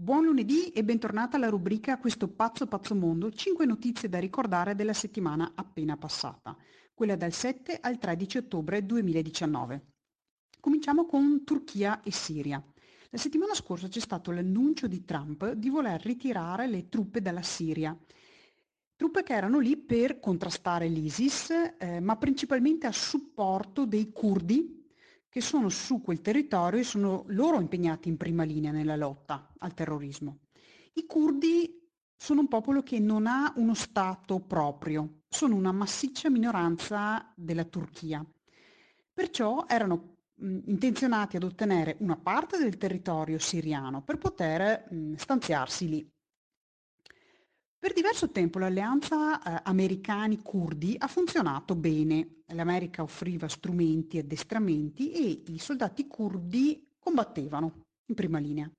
Buon lunedì e bentornata alla rubrica Questo pazzo pazzo mondo, 5 notizie da ricordare della settimana appena passata, quella dal 7 al 13 ottobre 2019. Cominciamo con Turchia e Siria. La settimana scorsa c'è stato l'annuncio di Trump di voler ritirare le truppe dalla Siria. Truppe che erano lì per contrastare l'ISIS, eh, ma principalmente a supporto dei curdi che sono su quel territorio e sono loro impegnati in prima linea nella lotta al terrorismo. I curdi sono un popolo che non ha uno Stato proprio, sono una massiccia minoranza della Turchia. Perciò erano mh, intenzionati ad ottenere una parte del territorio siriano per poter mh, stanziarsi lì. Per diverso tempo l'alleanza eh, americani-curdi ha funzionato bene. L'America offriva strumenti e addestramenti e i soldati curdi combattevano in prima linea.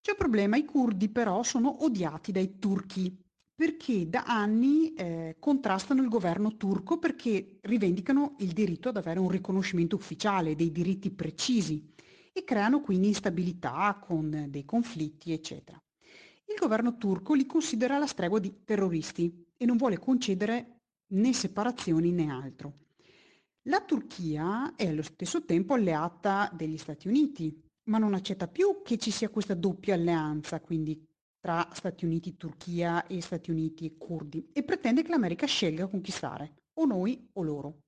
C'è un problema, i curdi però sono odiati dai turchi perché da anni eh, contrastano il governo turco perché rivendicano il diritto ad avere un riconoscimento ufficiale, dei diritti precisi e creano quindi instabilità con dei conflitti, eccetera. Il governo turco li considera la stregua di terroristi e non vuole concedere né separazioni né altro. La Turchia è allo stesso tempo alleata degli Stati Uniti, ma non accetta più che ci sia questa doppia alleanza, quindi tra Stati Uniti Turchia e Stati Uniti curdi, e pretende che l'America scelga conquistare o noi o loro.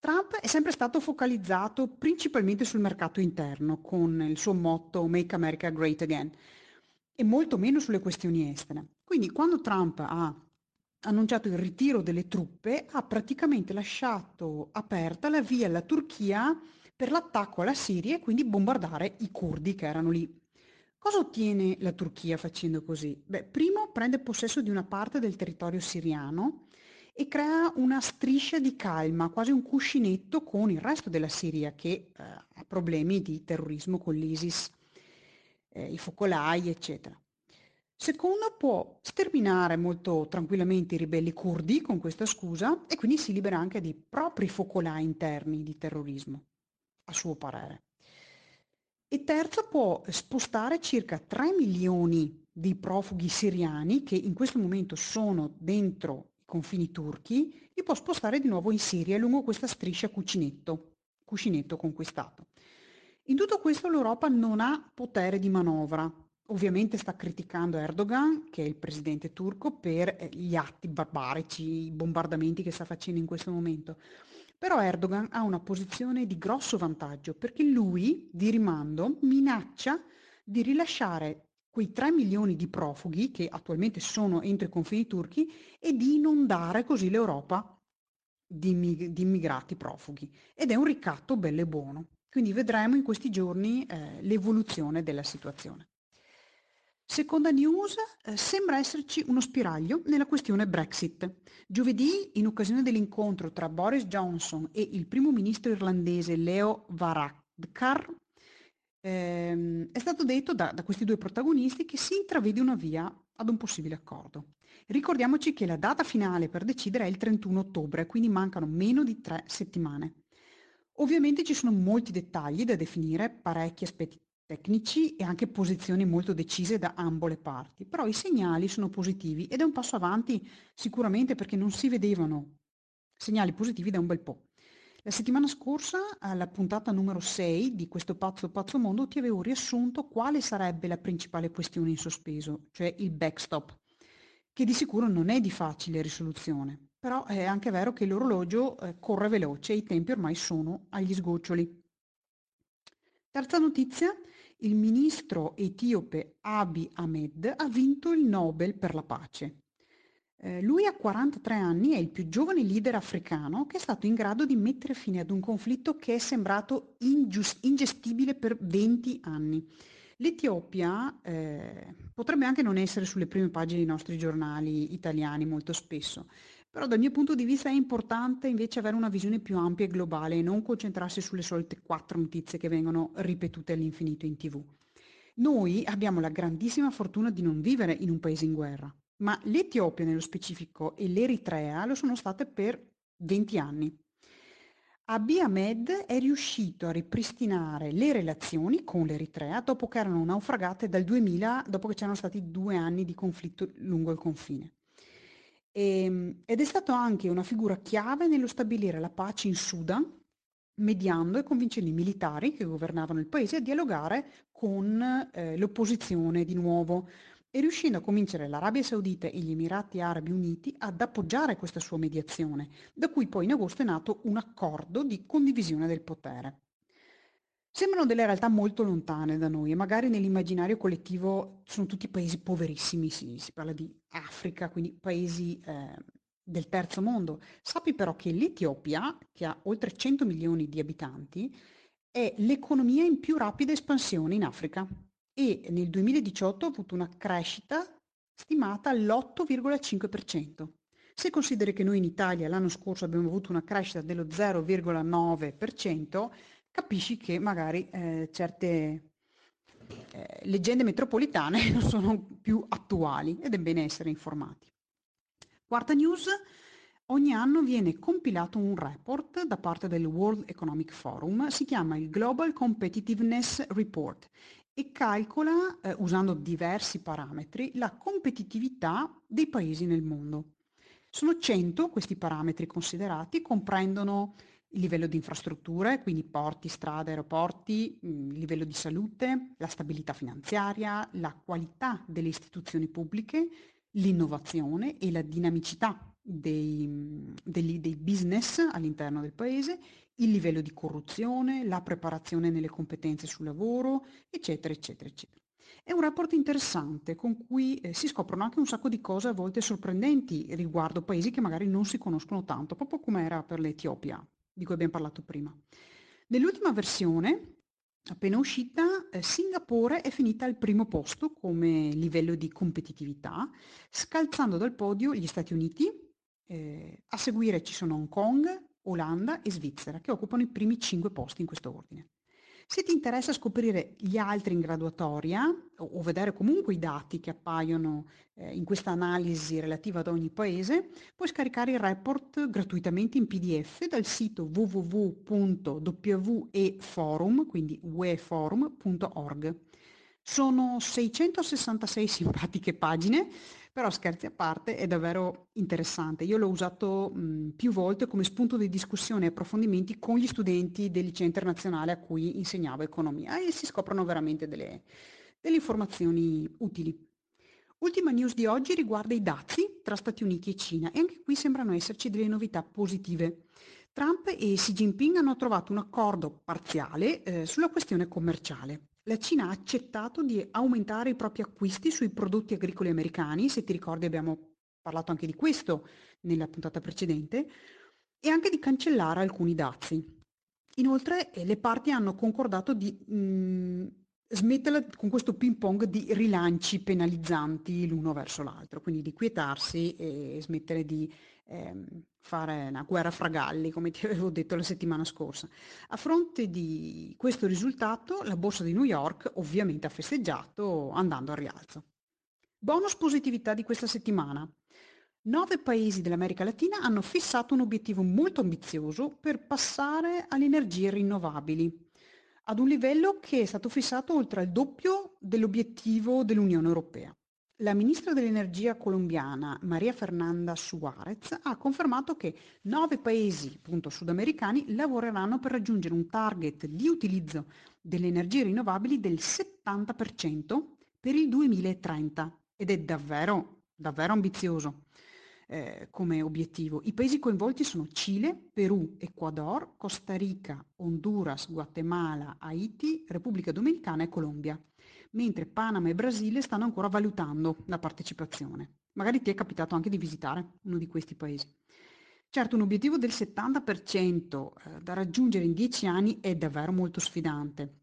Trump è sempre stato focalizzato principalmente sul mercato interno, con il suo motto Make America Great Again, e molto meno sulle questioni estere. Quindi quando Trump ha annunciato il ritiro delle truppe, ha praticamente lasciato aperta la via alla Turchia per l'attacco alla Siria e quindi bombardare i curdi che erano lì. Cosa ottiene la Turchia facendo così? Beh, primo prende possesso di una parte del territorio siriano e crea una striscia di calma, quasi un cuscinetto con il resto della Siria che eh, ha problemi di terrorismo con l'ISIS eh, i focolai, eccetera. Secondo, può sterminare molto tranquillamente i ribelli curdi con questa scusa e quindi si libera anche dei propri focolai interni di terrorismo, a suo parere. E terzo, può spostare circa 3 milioni di profughi siriani che in questo momento sono dentro i confini turchi, li può spostare di nuovo in Siria lungo questa striscia cuscinetto, cuscinetto conquistato. In tutto questo l'Europa non ha potere di manovra. Ovviamente sta criticando Erdogan, che è il presidente turco, per eh, gli atti barbarici, i bombardamenti che sta facendo in questo momento. Però Erdogan ha una posizione di grosso vantaggio perché lui, di rimando, minaccia di rilasciare quei 3 milioni di profughi che attualmente sono entro i confini turchi e di inondare così l'Europa di, di immigrati profughi. Ed è un ricatto bello e buono. Quindi vedremo in questi giorni eh, l'evoluzione della situazione. Seconda news, eh, sembra esserci uno spiraglio nella questione Brexit. Giovedì, in occasione dell'incontro tra Boris Johnson e il primo ministro irlandese Leo Varadkar, ehm, è stato detto da, da questi due protagonisti che si intravede una via ad un possibile accordo. Ricordiamoci che la data finale per decidere è il 31 ottobre, quindi mancano meno di tre settimane. Ovviamente ci sono molti dettagli da definire, parecchi aspetti tecnici e anche posizioni molto decise da ambo le parti, però i segnali sono positivi ed è un passo avanti sicuramente perché non si vedevano segnali positivi da un bel po'. La settimana scorsa, alla puntata numero 6 di questo pazzo pazzo mondo, ti avevo riassunto quale sarebbe la principale questione in sospeso, cioè il backstop, che di sicuro non è di facile risoluzione. Però è anche vero che l'orologio eh, corre veloce e i tempi ormai sono agli sgoccioli. Terza notizia, il ministro etiope Abiy Ahmed ha vinto il Nobel per la pace. Eh, lui ha 43 anni, è il più giovane leader africano che è stato in grado di mettere fine ad un conflitto che è sembrato ingiust- ingestibile per 20 anni. L'Etiopia eh, potrebbe anche non essere sulle prime pagine dei nostri giornali italiani molto spesso, però dal mio punto di vista è importante invece avere una visione più ampia e globale e non concentrarsi sulle solite quattro notizie che vengono ripetute all'infinito in tv. Noi abbiamo la grandissima fortuna di non vivere in un paese in guerra, ma l'Etiopia nello specifico e l'Eritrea lo sono state per 20 anni. Abiy Ahmed è riuscito a ripristinare le relazioni con l'Eritrea dopo che erano naufragate dal 2000, dopo che c'erano stati due anni di conflitto lungo il confine. E, ehm, ed è stato anche una figura chiave nello stabilire la pace in Sudan, mediando e convincendo i militari che governavano il paese a dialogare con eh, l'opposizione di nuovo e riuscendo a convincere l'Arabia Saudita e gli Emirati Arabi Uniti ad appoggiare questa sua mediazione, da cui poi in agosto è nato un accordo di condivisione del potere. Sembrano delle realtà molto lontane da noi e magari nell'immaginario collettivo sono tutti paesi poverissimi, si, si parla di Africa, quindi paesi eh, del terzo mondo. Sappi però che l'Etiopia, che ha oltre 100 milioni di abitanti, è l'economia in più rapida espansione in Africa e nel 2018 ha avuto una crescita stimata all'8,5%. Se consideri che noi in Italia l'anno scorso abbiamo avuto una crescita dello 0,9%, capisci che magari eh, certe eh, leggende metropolitane non sono più attuali ed è bene essere informati. Quarta news, ogni anno viene compilato un report da parte del World Economic Forum, si chiama il Global Competitiveness Report e calcola, eh, usando diversi parametri, la competitività dei paesi nel mondo. Sono 100 questi parametri considerati, comprendono il livello di infrastrutture, quindi porti, strade, aeroporti, mm, il livello di salute, la stabilità finanziaria, la qualità delle istituzioni pubbliche, l'innovazione e la dinamicità dei, mm, dei, dei business all'interno del paese, il livello di corruzione, la preparazione nelle competenze sul lavoro, eccetera, eccetera, eccetera. È un rapporto interessante con cui eh, si scoprono anche un sacco di cose a volte sorprendenti riguardo paesi che magari non si conoscono tanto, proprio come era per l'Etiopia, di cui abbiamo parlato prima. Nell'ultima versione, appena uscita, eh, Singapore è finita al primo posto come livello di competitività, scalzando dal podio gli Stati Uniti, eh, a seguire ci sono Hong Kong, Olanda e Svizzera, che occupano i primi cinque posti in questo ordine. Se ti interessa scoprire gli altri in graduatoria o, o vedere comunque i dati che appaiono eh, in questa analisi relativa ad ogni paese, puoi scaricare il report gratuitamente in PDF dal sito www.weforum, quindi weforum.org. Sono 666 simpatiche pagine però scherzi a parte è davvero interessante. Io l'ho usato mh, più volte come spunto di discussione e approfondimenti con gli studenti del liceo internazionale a cui insegnavo economia e si scoprono veramente delle, delle informazioni utili. Ultima news di oggi riguarda i dazi tra Stati Uniti e Cina e anche qui sembrano esserci delle novità positive. Trump e Xi Jinping hanno trovato un accordo parziale eh, sulla questione commerciale la Cina ha accettato di aumentare i propri acquisti sui prodotti agricoli americani, se ti ricordi abbiamo parlato anche di questo nella puntata precedente, e anche di cancellare alcuni dazi. Inoltre eh, le parti hanno concordato di mh, mm, smetterla con questo ping pong di rilanci penalizzanti l'uno verso l'altro, quindi di quietarsi e smettere di ehm, fare una guerra fra galli, come ti avevo detto la settimana scorsa. A fronte di questo risultato, la borsa di New York ovviamente ha festeggiato andando al rialzo. Bonus positività di questa settimana. Nove paesi dell'America Latina hanno fissato un obiettivo molto ambizioso per passare alle energie rinnovabili, ad un livello che è stato fissato oltre al doppio dell'obiettivo dell'Unione Europea. La ministra dell'Energia colombiana Maria Fernanda Suarez ha confermato che nove paesi appunto, sudamericani lavoreranno per raggiungere un target di utilizzo delle energie rinnovabili del 70% per il 2030 ed è davvero, davvero ambizioso eh, come obiettivo. I paesi coinvolti sono Cile, Perù, Ecuador, Costa Rica, Honduras, Guatemala, Haiti, Repubblica Dominicana e Colombia mentre Panama e Brasile stanno ancora valutando la partecipazione. Magari ti è capitato anche di visitare uno di questi paesi. Certo, un obiettivo del 70% eh, da raggiungere in 10 anni è davvero molto sfidante.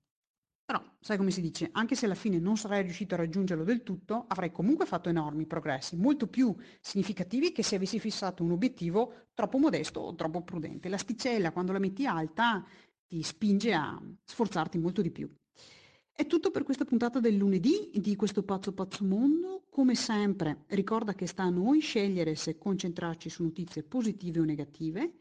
Però, sai come si dice, anche se alla fine non sarai riuscito a raggiungerlo del tutto, avrai comunque fatto enormi progressi, molto più significativi che se avessi fissato un obiettivo troppo modesto o troppo prudente. L'asticella, quando la metti alta, ti spinge a sforzarti molto di più. È tutto per questa puntata del lunedì di questo Pazzo Pazzo Mondo. Come sempre, ricorda che sta a noi scegliere se concentrarci su notizie positive o negative.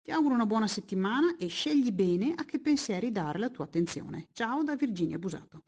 Ti auguro una buona settimana e scegli bene a che pensieri dare la tua attenzione. Ciao da Virginia Busato.